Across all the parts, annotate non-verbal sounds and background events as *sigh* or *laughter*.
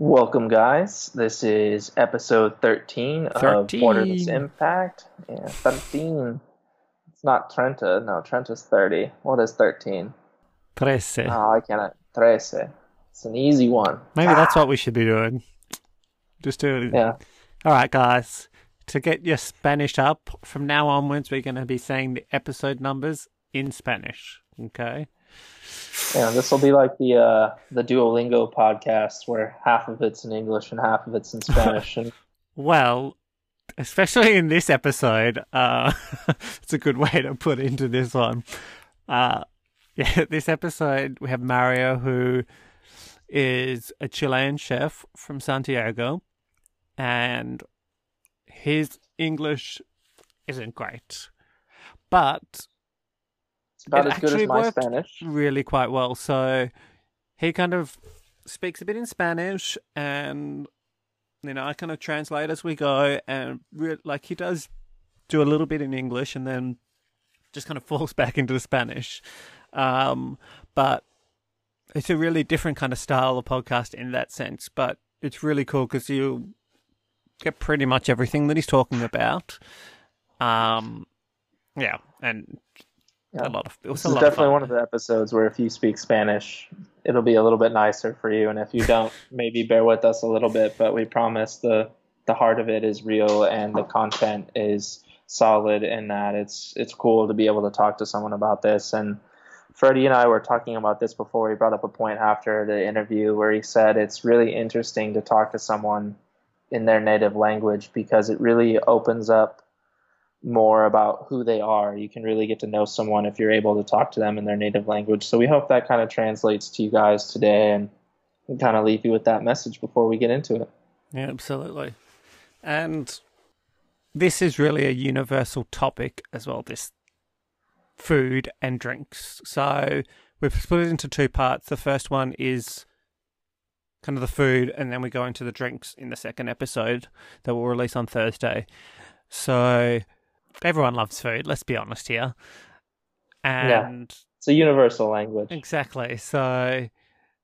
Welcome, guys. This is episode 13, of 13. Borderless Impact. Yeah, 13. It's not Trenta. No, Trenta's 30. What is 13? Trece. Oh, I cannot. Trece. It's an easy one. Maybe that's ah. what we should be doing. Just do it. Yeah. All right, guys. To get your Spanish up, from now onwards, we're going to be saying the episode numbers in Spanish. Okay. Yeah, this will be like the uh, the Duolingo podcast where half of it's in English and half of it's in Spanish. and *laughs* Well, especially in this episode, uh, *laughs* it's a good way to put into this one. Uh, *laughs* yeah, this episode we have Mario, who is a Chilean chef from Santiago, and his English isn't great, but it's about It as good as my. Spanish. really quite well. So he kind of speaks a bit in Spanish, and you know I kind of translate as we go, and re- like he does do a little bit in English, and then just kind of *laughs* falls back into the Spanish. Um, but it's a really different kind of style of podcast in that sense. But it's really cool because you get pretty much everything that he's talking about. Um, yeah, and Yeah. a lot of it was This a is of definitely fun. one of the episodes where if you speak Spanish, it'll be a little bit nicer for you, and if you don't, *laughs* maybe bear with us a little bit. But we promise the the heart of it is real and the content is solid, and that it's it's cool to be able to talk to someone about this. And Freddie and I were talking about this before. He brought up a point after the interview where he said it's really interesting to talk to someone in their native language because it really opens up more about who they are. You can really get to know someone if you're able to talk to them in their native language. So we hope that kind of translates to you guys today and, kind of leave you with that message before we get into it. Yeah, absolutely. And this is really a universal topic as well, this food and drinks. So we've split it into two parts. The first one is kind of the food, and then we go into the drinks in the second episode that we'll release on Thursday. So everyone loves food, let's be honest here. And It's a universal language. Exactly. So,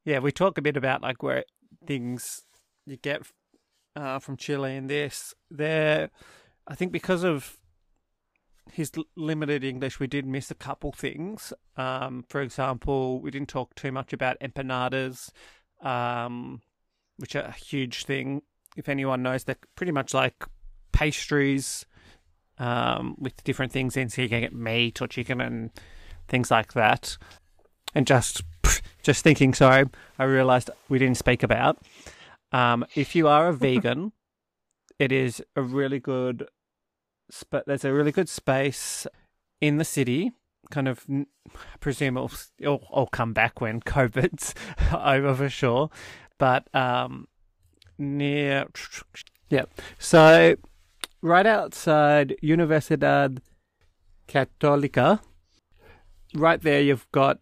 yeah, we talk a bit about like where things you get uh, from Chile and this. There, I think because of his limited English, we did miss a couple things. Um, for example, we didn't talk too much about empanadas, um, which are a huge thing. If anyone knows, they're pretty much like pastries um, with different things in. So you can get meat or chicken and things like that. And just *laughs* just thinking, sorry, I realised we didn't speak about. Um, if you are a *laughs* vegan, it is a really good. Sp- there's a really good space in the city. Kind of, I presume it'll, it'll, it'll come back when COVID's *laughs* over for sure. But um, near, *tsk* yeah. So right outside Universidad Católica, right there you've got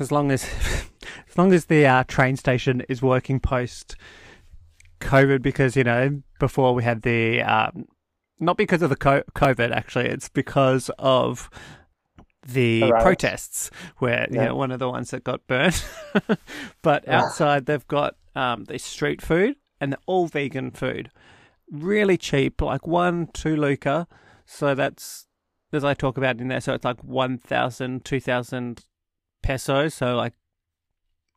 as long as *laughs* as long as the uh, train station is working post COVID because you know before we had the um, not because of the COVID actually it's because of the riots. protests where you know one of the ones that got burnt *laughs* but Yeah. outside they've got um, the street food and they're all vegan food really cheap like one two lucre so that's as I talk about in there so it's like 1000 2000 pesos so like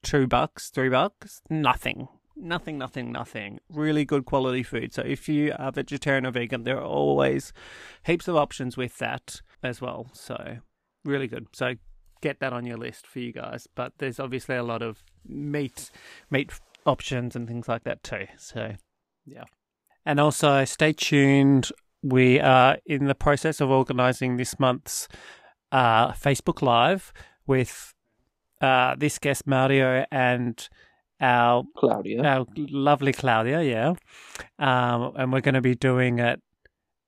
two bucks three bucks nothing. Nothing nothing nothing. Really good quality food. So if you are vegetarian or vegan there are always heaps of options with that as well. So really good. So get that on your list for you guys. But there's obviously a lot of meat meat options and things like that too. So yeah and also stay tuned we are in the process of organizing this month's uh, facebook live with uh, this guest Mario and our Claudia. our lovely Claudia, yeah. Um, and we're going to be doing it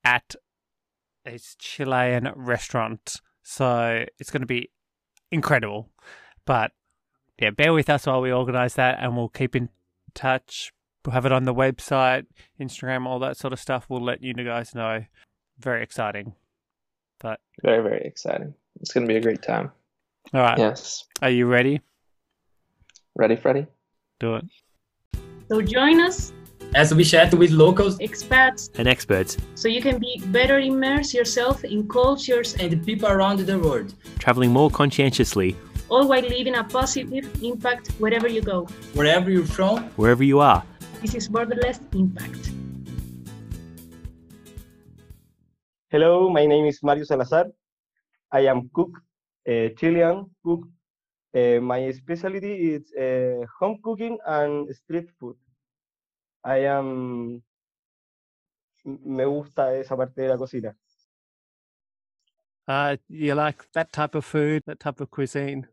at a Chilean restaurant, so it's going to be incredible. But yeah, bear with us while we organise that, and we'll keep in touch. We'll have it on the website, Instagram, all that sort of stuff. We'll let you guys know. Very exciting. But Very, very exciting. It's going to be a great time. all right, Yes. are you ready? Ready, Freddy? Do it. So join us, as we chat with locals expats, and experts so you can be better immerse yourself in cultures and people around the world. traveling more conscientiously all while leaving a positive impact wherever you go. Wherever you're from, wherever you are. This is Borderless Impact. Hello, my name is Mario Salazar. I am cook, a Chilean cook. Uh, my specialty is uh, home cooking and street food. I am. Me gusta esa parte de la cocina. Uh, you like that type of food, that type of cuisine?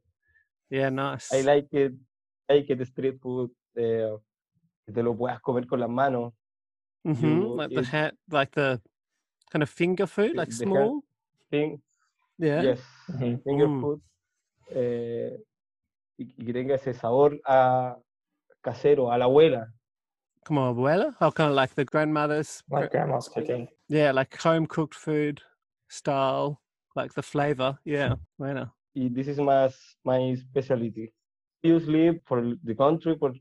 Yeah, nice. I like it. I like it street food. eh, que te lo puedas comer con las manos. hmm you Like the eat- hat, like the kind of finger food, like small. Thing. Yeah. Yes. Mhm. Finger Mm. food. eh, y, y que tenga ese sabor a casero, a la abuela. Como abuela, or kind of like the grandmother's. Like grandma's cooking. yeah, like home cooked food style, like the flavor. Yeah, *laughs* bueno. y this is my, my specialty. Usually for the country, for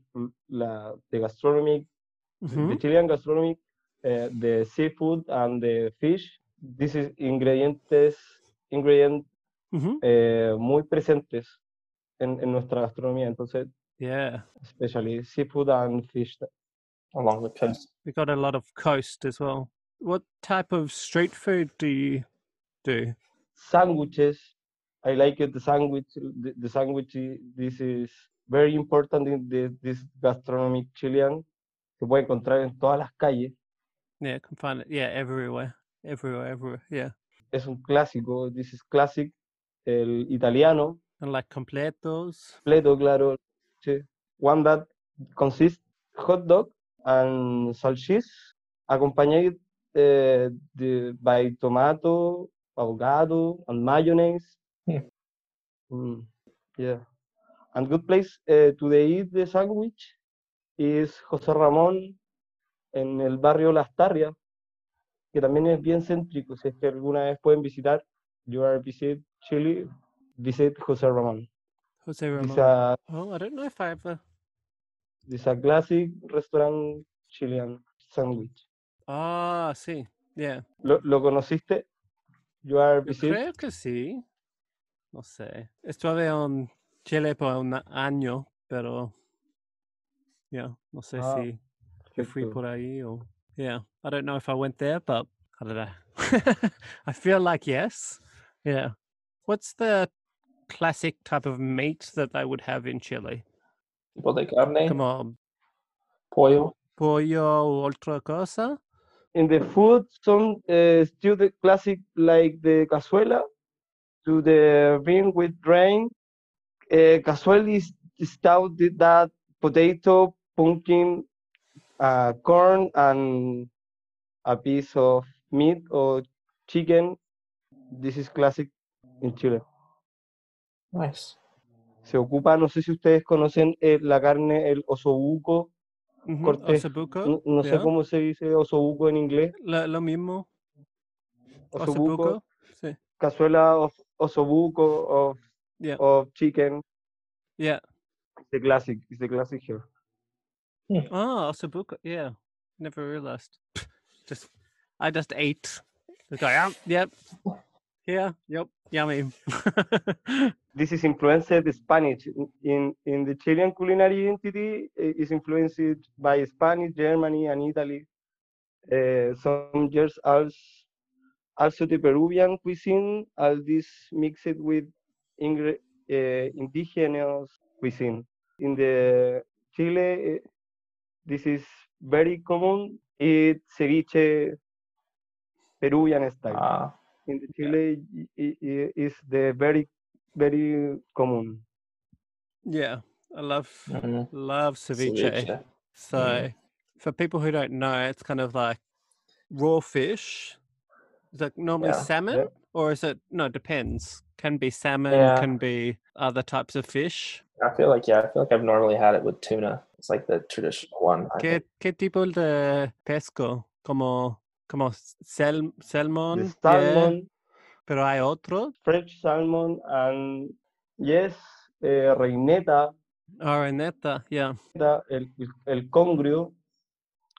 la, the gastronomy, the Mhm. Chilean gastronomy, uh, the seafood and the fish, this is ingredientes, ingredientes Mhm. eh, muy presentes en, en nuestra gastronomía. Entonces, Yeah, especially seafood and fish. along the coast. we got a lot of coast as well. What type of street food do you do? Sandwiches, I like it, the sandwich, the, the sandwich, this is very important in the, this gastronomic Chilean. Se puede encontrar en todas las calles. Yeah, can find it. Yeah, everywhere, everywhere, everywhere. Yeah, es un clásico, this is classic, el italiano, and like completos. completo, claro, sí. one that consists hot dog and salchicha, accompanied uh, the, by tomato, avocado, and mayonnaise. Mm, yeah. And good place uh, to eat the sandwich is José Ramón en el barrio Las Tarrias, que también es bien céntrico. Si es que alguna vez pueden visitar, you are visit Chile, visit José Ramón. Jose It's Ramon. a, Oh, I don't know if I ever. it's a classic restaurant Chilean sandwich. Ah, sí. Yeah. ¿Lo, lo conociste? You are visit? creo que sí. No sé. Estuve en Chile por un año, pero. Yeah, no sé Ah, si yo fui perfecto. por ahí o. Yeah, I don't know if I went there, but I don't know. *laughs* I feel like yes. Yeah. What's the classic type of meat that they would have in Chile? Tipo de carne, Come on, pollo. pollo o otra cosa? In the food, some uh, still the classic like the cazuela, to the bean with grain. Uh, cazuela is stout with that potato, pumpkin, uh, corn, and a piece of meat or chicken. This is classic in Chile. Nice. Se ocupa, no sé si ustedes conocen eh, la carne, el osobuco. Mhm, Corte. Osobuco. No, no sé cómo se dice osobuco en inglés. Lo, lo mismo. Osobuco. Osobuco. Sí. cazuela of osobuco of Yeah. of chicken. Yeah. It's the classic. It's the classic here. Oh, Osobuco. Yeah. Never realized. Just, I just ate. Just go, yeah, yep. Yeah, yep. Yummy. *laughs* This is influenced the Spanish in- in in the Chilean culinary identity is influenced by Spanish, Germany, and Italy. Uh, some years also also the Peruvian cuisine, all this mixed with ingre- uh, indigenous cuisine. In the Chile, eh, this is very common. Eat ceviche Peruvian style. Ah, in the Chile i- i- i- the very very common. yeah. I love mhm. love ceviche. Ceviche. So, for people who don't know, it's kind of like raw fish. Is it normally Yeah. salmon, or is it? No, it depends. Can be salmon. Yeah. Can be other types of fish. I feel like yeah, I feel like I've normally had it with tuna. It's like the traditional one. ¿Qué, qué tipo de pesco? Como como sel, salmon. The yeah, salmon, pero hay otro. fresh salmon, and yes, uh, reineta. Araneta, yeah. el, el, el congrio,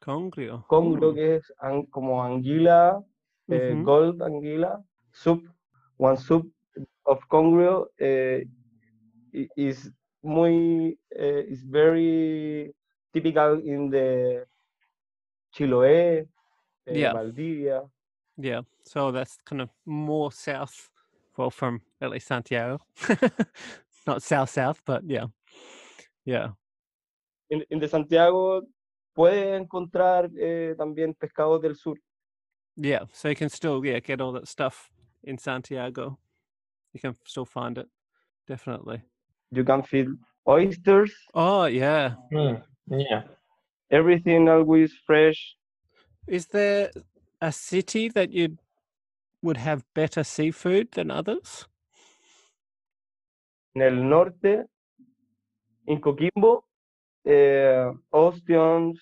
Congrio. congrio Mm. que es an- como anguila, eh, gold anguila, soup, one soup of congrio eh, is muy, eh, is very typical in the Chiloé, Yeah. Valdivia. Yeah, so that's kind of more south, well, from at least Santiago. *laughs* Not south south, but yeah, yeah. En, en de Santiago puede encontrar eh, también pescados del sur. Yeah, so you can still yeah get all that stuff in Santiago. You can still find it, definitely. You can feed oysters, Oh yeah, Hmm, Yeah. everything always fresh. is there a city that you would have better seafood than others? En el norte, in Coquimbo, eh, ostiones.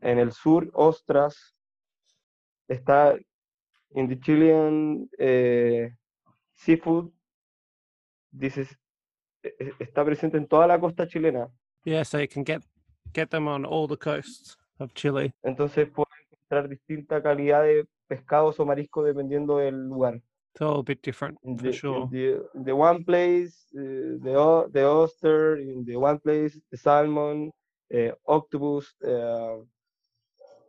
En el sur, ostras. Está in the Chilean eh, seafood. This is- e- e- está presente en toda la costa chilena. Yeah, so you can get get them on all the coasts of Chile. Entonces pueden encontrar distinta calidad de pescados o mariscos dependiendo del lugar. It's all a bit different In for the, sure. the, the one place, uh, the o- the oyster. In the one place, the salmon, uh, octopus, uh,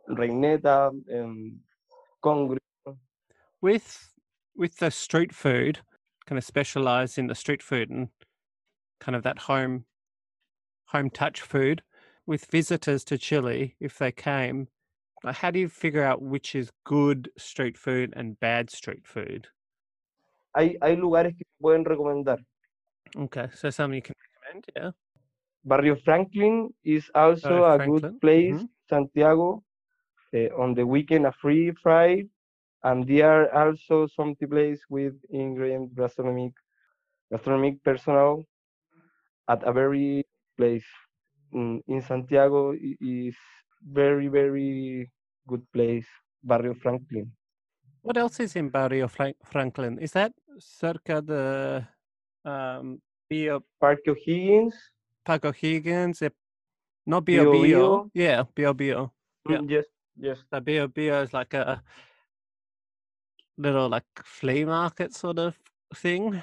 reineta, um, with with the street food kind of specialize in the street food and kind of that home home touch food with visitors to chile if they came like how do you figure out which is good street food and bad street food Hay, hay lugares que pueden recomendar. okay so something you can recommend yeah Barrio Franklin is also Barrio a Franklin, good place. mhm. Santiago, on the weekend, a free fry, and there are also some place with ingredient gastronomic, gastronomic personal at a very place in, in Santiago is very very good place. Barrio Franklin. what else is in barrio Fran- franklin is that cerca de um bio Parque O'Higgins. pago higgins eh, not bio Bio bio Bio. yeah bio bio Yeah. Mm, Yes, yes. The Bio Bio is like a little like flea market sort of thing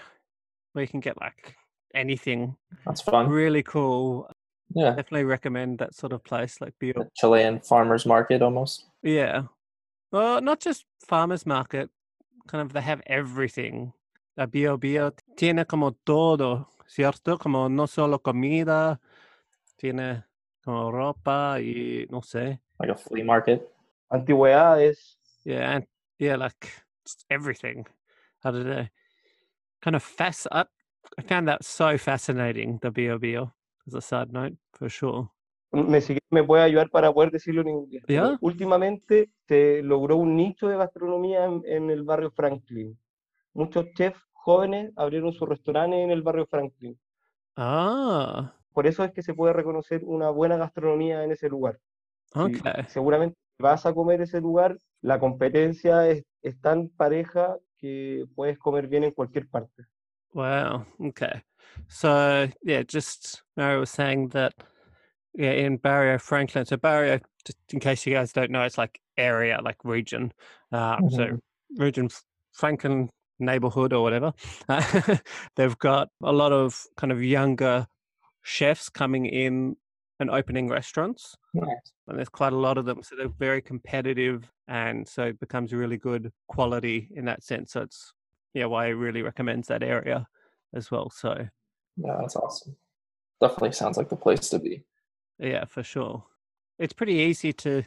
where you can get like anything That's fun. really cool. Yeah. Definitely recommend that sort of place like Bio. The Chilean farmers market almost. Yeah. Well, not just farmers market, kind of they have everything. La Bio Bio tiene como todo, ¿cierto? Como no solo comida, tiene como ropa y no sé. Like a flea market. Antigüedades. Yeah, and yeah, like everything. I don't know. Kind of fast. I, I found that so fascinating. The Bio, as a side note, for sure. me, me puede ayudar para poder decirlo en inglés. Ya. Últimamente se logró un nicho de gastronomía en, en el barrio Franklin. Muchos chefs jóvenes abrieron sus restaurantes en el barrio Franklin. Ah, Por eso es que se puede reconocer una buena gastronomía en ese lugar. Y okay. seguramente vas a comer ese lugar, la competencia es, es tan pareja que puedes comer bien en cualquier parte. Wow. Okay. So yeah, just Mario was saying that yeah, in Barrio Franklin. So Barrio, just in case you guys don't know, it's like area, like region. Uh, So region Franklin neighborhood or whatever. *laughs* they've got a lot of kind of younger chefs coming in and opening restaurants. And there's quite a lot of them. So they're very competitive. And so it becomes really good quality in that sense. So it's, yeah, why he really recommends that area as well. So, Yeah, that's awesome. Definitely sounds like the place to be. yeah, for sure. It's pretty easy to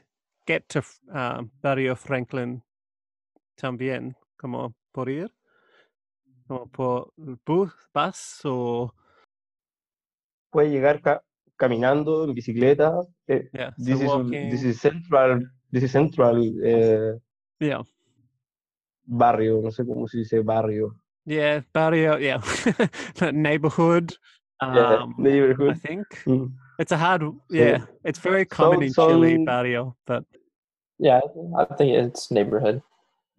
get to um, Barrio Franklin también, como por ir, como por bus, bus o, Puedes llegar caminando, en bicicleta. eh, yeah, so this, is, walking. this is central, this is central eh, yeah. barrio, no sé cómo se dice barrio. Yeah, barrio, yeah. *laughs* neighborhood. Yeah, Um, I think Mm. it's a hard, yeah. It's very so- common in Chile, barrio, but Yeah, I think it's neighborhood.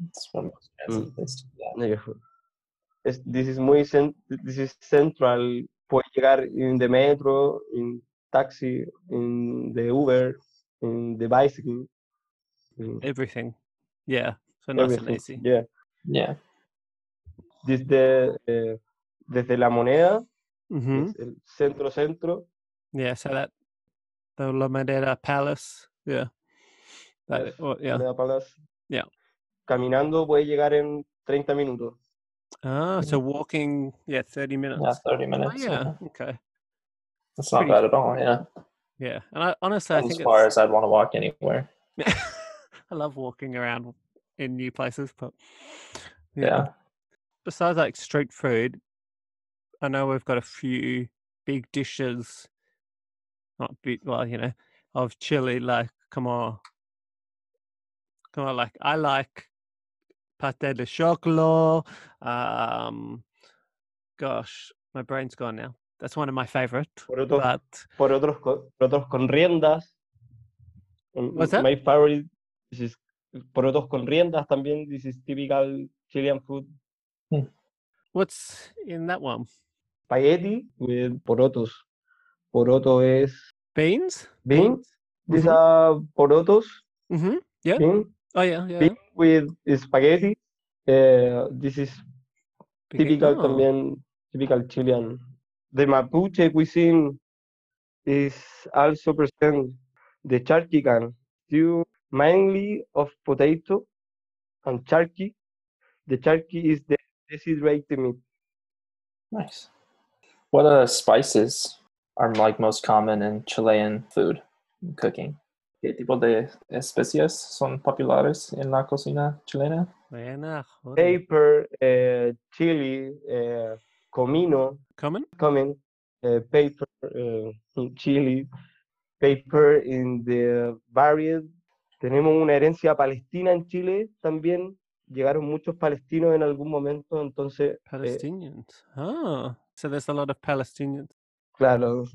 It's one of most fancy Mm. places to neighborhood. Es- this is muy cen- this is central puedes llegar in the metro, in taxi, in the Uber, in the bicycle, in Everything. Yeah. So nice and everything. easy. Yeah. Yeah. Desde, eh, desde La Moneda, hmm es el centro-centro, Yeah. So that the La Madera Palace. Yeah. That, Yes, or- yeah. Moneda Palace, Yeah. caminando puedes llegar en 30 minutos. Ah, so walking, yeah, 30 minutes. Yeah, 30 Oh, minutes. yeah. Okay. That's not Pretty- bad at all. Yeah. Yeah. And I honestly, I think as far it's, as I'd want to walk anywhere. *laughs* I love walking around in new places, but Yeah. besides like street food, I know we've got a few big dishes, not big, well, you know, of chili. Like, come on, come on, like I like pate de choclo. Um, gosh, my brain's gone now. That's one of my favorite. Porotos, But porotos, con, porotos con riendas. Um, What's that? My favorite this is porotos con riendas también. This is typical Chilean food. what's in that one? Spaghetti with porotos. Poroto es Beans. beans. These Mhm. are porotos. Mm-hmm. Yeah. Bean, Oh yeah, yeah. bean with spaghetti. Uh, this is Big- typical también, typical Chilean. The Mapuche cuisine is also present the charquicán, stew mainly of potato and charqui. The charqui is the dehydrated meat. Nice. What uh, spices are like most common in Chilean food cooking? ¿Qué tipo de especias son populares en la cocina chilena? Buena, joder. Pepper, uh, chili, uh, comino, Common? cumin, uh, pepper, uh, chili, pepper in the varied. Tenemos una herencia palestina en Chile también. Llegaron muchos palestinos en algún momento, entonces, eh, Palestinians. Ah, so there's a lot of Palestinians. claro,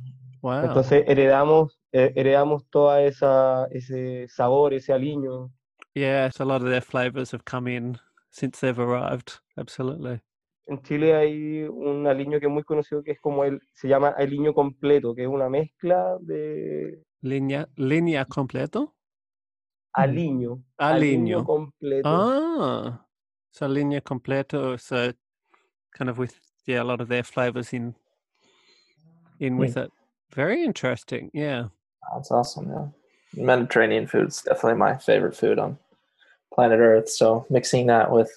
Wow. entonces heredamos, eh, heredamos toda esa ese sabor, ese aliño. yeah, so a lot of their flavors have come in since they've arrived. Absolutely. En Chile hay un aliño que es muy conocido que es como el, se llama aliño completo, que es una mezcla de Línea, línea completo? aliño, Aliño. completo. Ah, so línea completo. So kind of with yeah, a lot of their flavors in in with it. Very interesting. Yeah. That's awesome. Yeah. Mediterranean food's definitely my favorite food on planet Earth. So mixing that with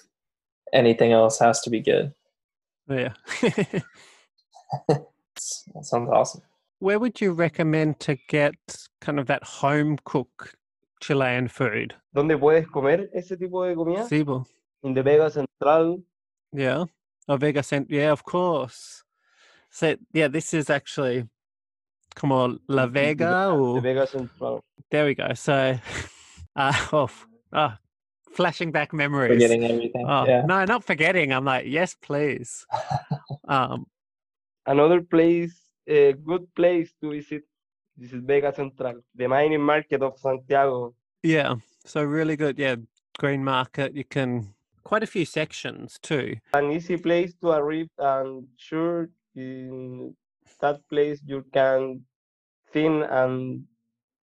anything else has to be good. Yeah. *laughs* *laughs* That sounds awesome. Where would you recommend to get kind of that home cook Chilean food? ¿Dónde puedes comer ese tipo de comida? Sibo. In the Vega Central, Yeah. Oh, Vega Cent. Yeah, of course. So yeah, this is actually como La Vega or Vega Central. there we go. So *laughs* uh oh, oh flashing back memories. Forgetting everything. Oh yeah. no, not forgetting. I'm like, yes, please. *laughs* Um Another place, a good place to visit. This is Vega Central, the mining market of Santiago. yeah. So really good. Yeah. Green market. You can quite a few sections too. An easy place to arrive, and sure, in that place you can thin and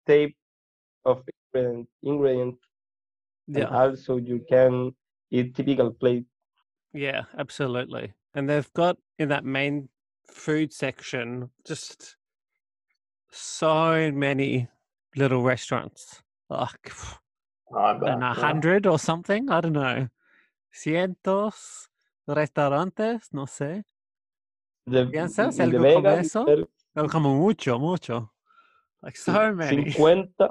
tape of ingredient, ingredient and Yeah. also you can eat typical plate. Yeah, absolutely. And they've got in that main food section just so many little restaurants. Like and a hundred or something. I don't know. Cientos restaurantes, no sé. The, ¿Piensas in the algo como Vega, eso? there No, como mucho, mucho. Like so many. 50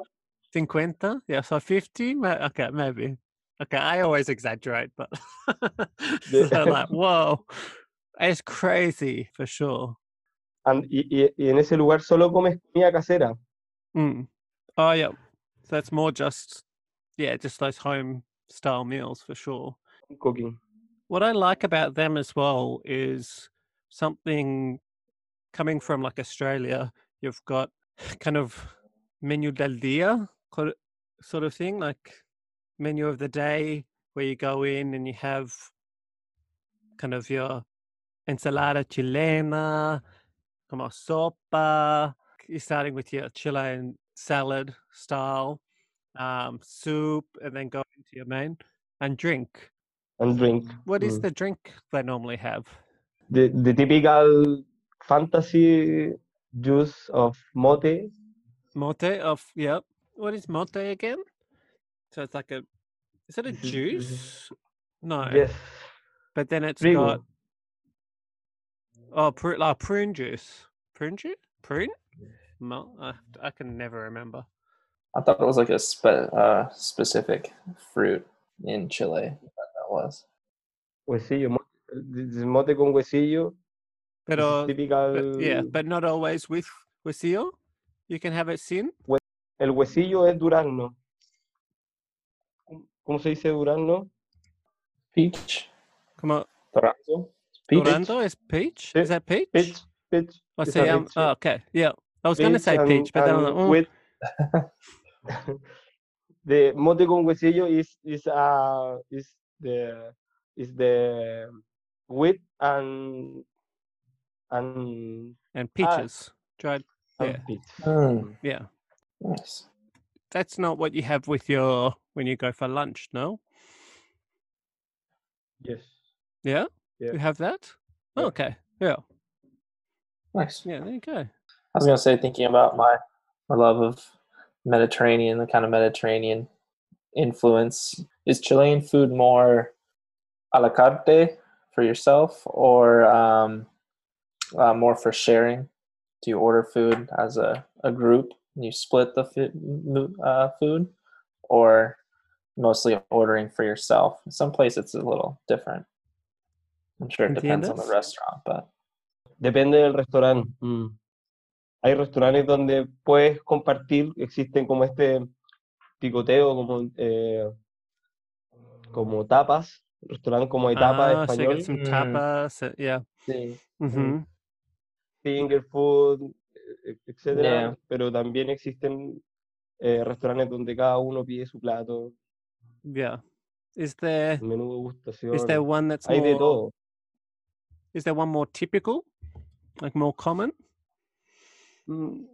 50? Yeah, so 50? Okay, maybe. Okay, I always exaggerate, but *laughs* The- so like, *laughs* whoa, it's crazy for sure. and, y, y- y en ese lugar solo comes comida casera. Mm. Oh, yeah. So it's more just, yeah, just those home style meals for sure. Cooking. What I like about them as well is something coming from like Australia. You've got *laughs* kind of menu del dia sort of thing, like menu of the day, where you go in and you have kind of your ensalada chilena, como sopa. You're starting with your Chilean salad style, um, soup, and then go into your main and drink. and drink. What is Mm. the drink they normally have? The the typical fantasy juice of mote. Mote of yep. What is mote again? So it's like a. Is it a This is- this is- juice? No. Yes, But then it's trigo. got oh, pru- like prune juice. Prune juice? Prune? No, I, I can never remember. I thought it was like a spe- uh, specific fruit in Chile. That was. Huesillo, mote, this is mote con huesillo. Pero, typical. but, yeah, but not always with huesillo. You can have it sin. El huesillo es durazno. ¿Cómo se dice durazno? Peach. Como. Peach. Dorando is peach. Is that peach? Peach, peach. See. a Um, peach, oh, okay. Yeah. I was going to say and- peach, but then like, mm, with *laughs* *laughs* the mote con huesillo is is uh is the is the wheat and and, and peaches. Dried. and Yeah. peach. Mm, Yeah. nice. That's not what you have with your when you go for lunch, no? Yes. Yeah. Yeah. You have that? Yeah. Okay. Yeah. Nice. Yeah. There you go. I was gonna say, thinking about my my love of Mediterranean, the kind of Mediterranean influence. Is Chilean food more a la carte for yourself, or um, uh, more for sharing? Do you order food as a, a group and you split the fi- uh, food, or mostly ordering for yourself? In Some place it's a little different. I'm sure it depends on the restaurant, but Depende del restaurante. Mm. Hay restaurantes donde puedes compartir, existen como este picoteo, como, eh, como tapas, restaurante como etapa Ah, so you español, Mm. tapas. uh, yeah. sí. Finger food, e- etcétera, Yeah. pero también existen eh, restaurantes donde cada uno pide su plato, Yeah. Is there menú degustación, is there one that's hay de more todo. is there one more typical? Like more common? Mm,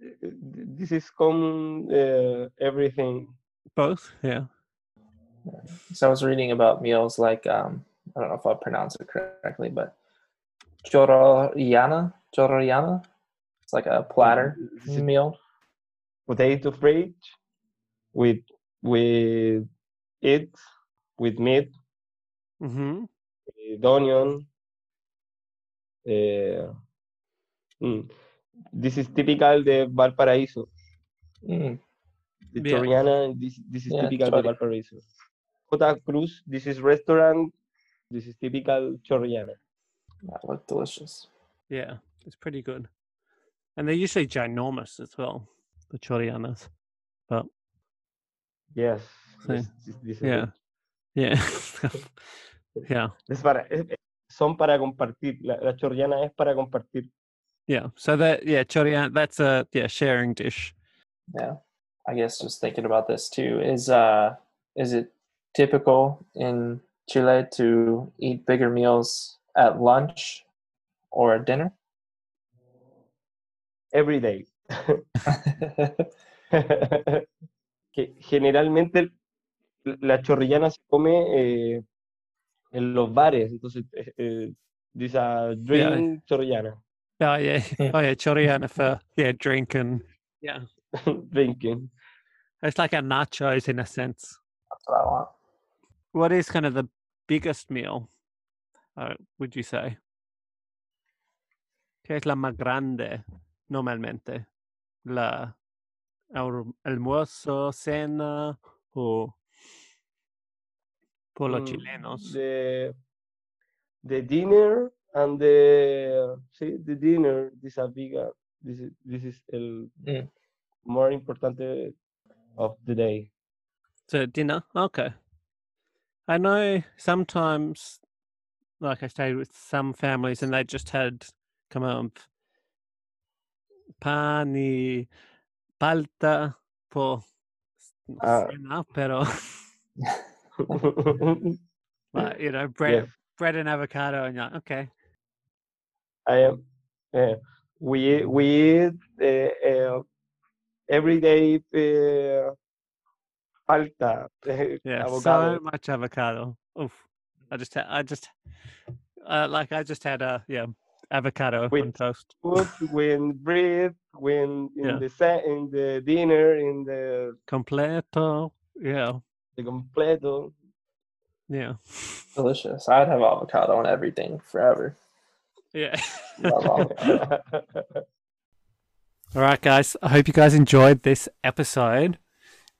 eh, eh, This is common uh, everything. Both? Yeah. So I was reading about meals like um, I don't know if I'll pronounce it correctly, but chororiana, chororiana. It's like a platter This is meal. potato fried with with eggs, with meat, Mm-hmm. with onion. eh, mm, This is typical de Valparaíso. Mm, The Yeah. Chorrillana, this, this is Yeah, typical chori. de Valparaíso. J. Cruz, this is restaurant. This is typical Chorrillana. that looked delicious. Yeah. It's pretty good. And they're usually ginormous as well, the chorianas. But Yes. This- this- yeah. Yeah. *laughs* yeah. Es para, es- es- son para compartir. La, la Chorrillana es para compartir. Yeah. So that yeah, chorian that's a yeah, sharing dish. Yeah, I guess just thinking about this too is uh, is it typical in Chile to eat bigger meals at lunch or at dinner? Every day. *laughs* que generalmente la chorrillana se come eh, en los bares, entonces eh, eh, dice a drink chorrillana, Oh yeah. *laughs* Oh yeah, choriana for yeah, drink and *laughs* yeah. drinking. It's like a nachos in a sense. That's what I want. What is kind of the biggest meal, uh, would you say? ¿Qué es la más grande normalmente? ¿La almuerzo, cena o por los Mm, chilenos? The, the dinner and the sí, the dinner this a big uh, this is this is el Mm. more importante of the day. So dinner? Okay. I know sometimes, like I stayed with some families and they just had come on pan y palta Ah. cena, pero like, you know bread Yes. bread and avocado and you're like, okay I am Uh, we we eat uh, uh, every day uh, palta, Yeah, avocado. so much avocado. Oof. I just, ha- I just, uh, like, I just had a yeah avocado on With- toast. food, when bread, when *laughs* in Yeah. the sa- in the dinner, in the, Completo. Yeah, the completo. yeah, Delicious. I'd have avocado on everything forever. yeah. *laughs* All right, guys. I hope you guys enjoyed this episode.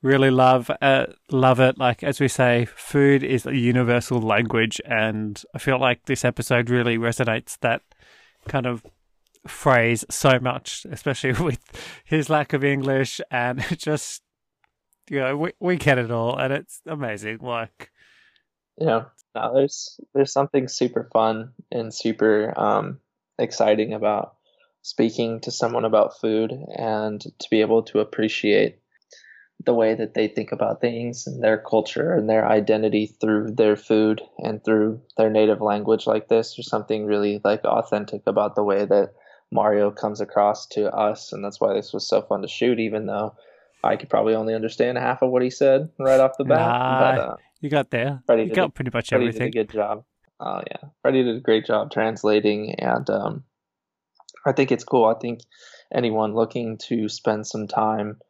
Really love uh, love it. Like as we say, food is a universal language, and I feel like this episode really resonates that kind of phrase so much, especially *laughs* with his lack of English and *laughs* just you know we we get it all, and it's amazing. Like Yeah. No, there's there's something super fun and super um, exciting about speaking to someone about food and to be able to appreciate the way that they think about things and their culture and their identity through their food and through their native language like this. There's something really like authentic about the way that Mario comes across to us, and that's why this was so fun to shoot, even though I could probably only understand half of what he said right off the bat. But, uh, you got there, Freddie you got it. pretty much Freddie everything. did a good job. Oh yeah, Freddie did a great job translating, and um, I think it's cool. I think anyone looking to spend some time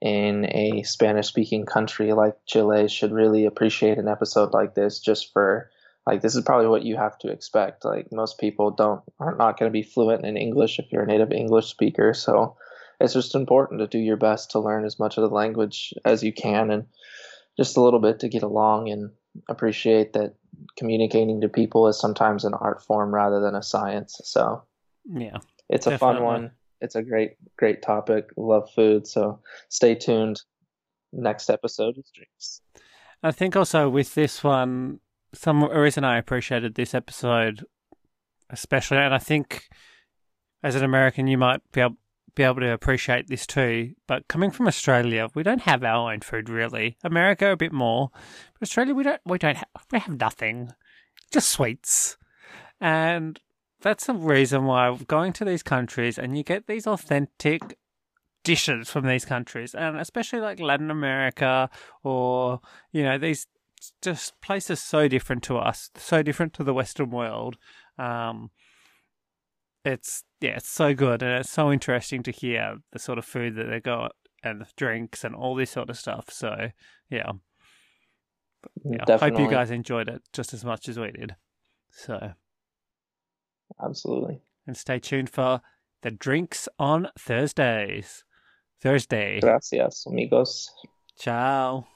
in a Spanish-speaking country like Chile should really appreciate an episode like this, just for like this is probably what you have to expect. Like most people don't are not going to be fluent in English if you're a native English speaker, so it's just important to do your best to learn as much of the language as you can and just a little bit to get along and appreciate that communicating to people is sometimes an art form rather than a science. So Yeah. it's a fun one. It's a great, great topic. Love food. So stay tuned. Next episode is drinks. I think also with this one, some reason I appreciated this episode, especially, and I think as an American, you might be able, be able to appreciate this too. But coming from Australia, we don't have our own food really. America a bit more, but Australia we don't we don't have, we have nothing, just sweets, and that's the reason why going to these countries and you get these authentic dishes from these countries, and especially like Latin America or you know these just places so different to us, so different to the Western world. Um, it's yeah, it's so good, and it's so interesting to hear the sort of food that they got and the drinks and all this sort of stuff. So yeah, yeah. Definitely. Hope you guys enjoyed it just as much as we did. So Absolutely. and stay tuned for the drinks on Thursdays. Thursday. Gracias, amigos. Ciao.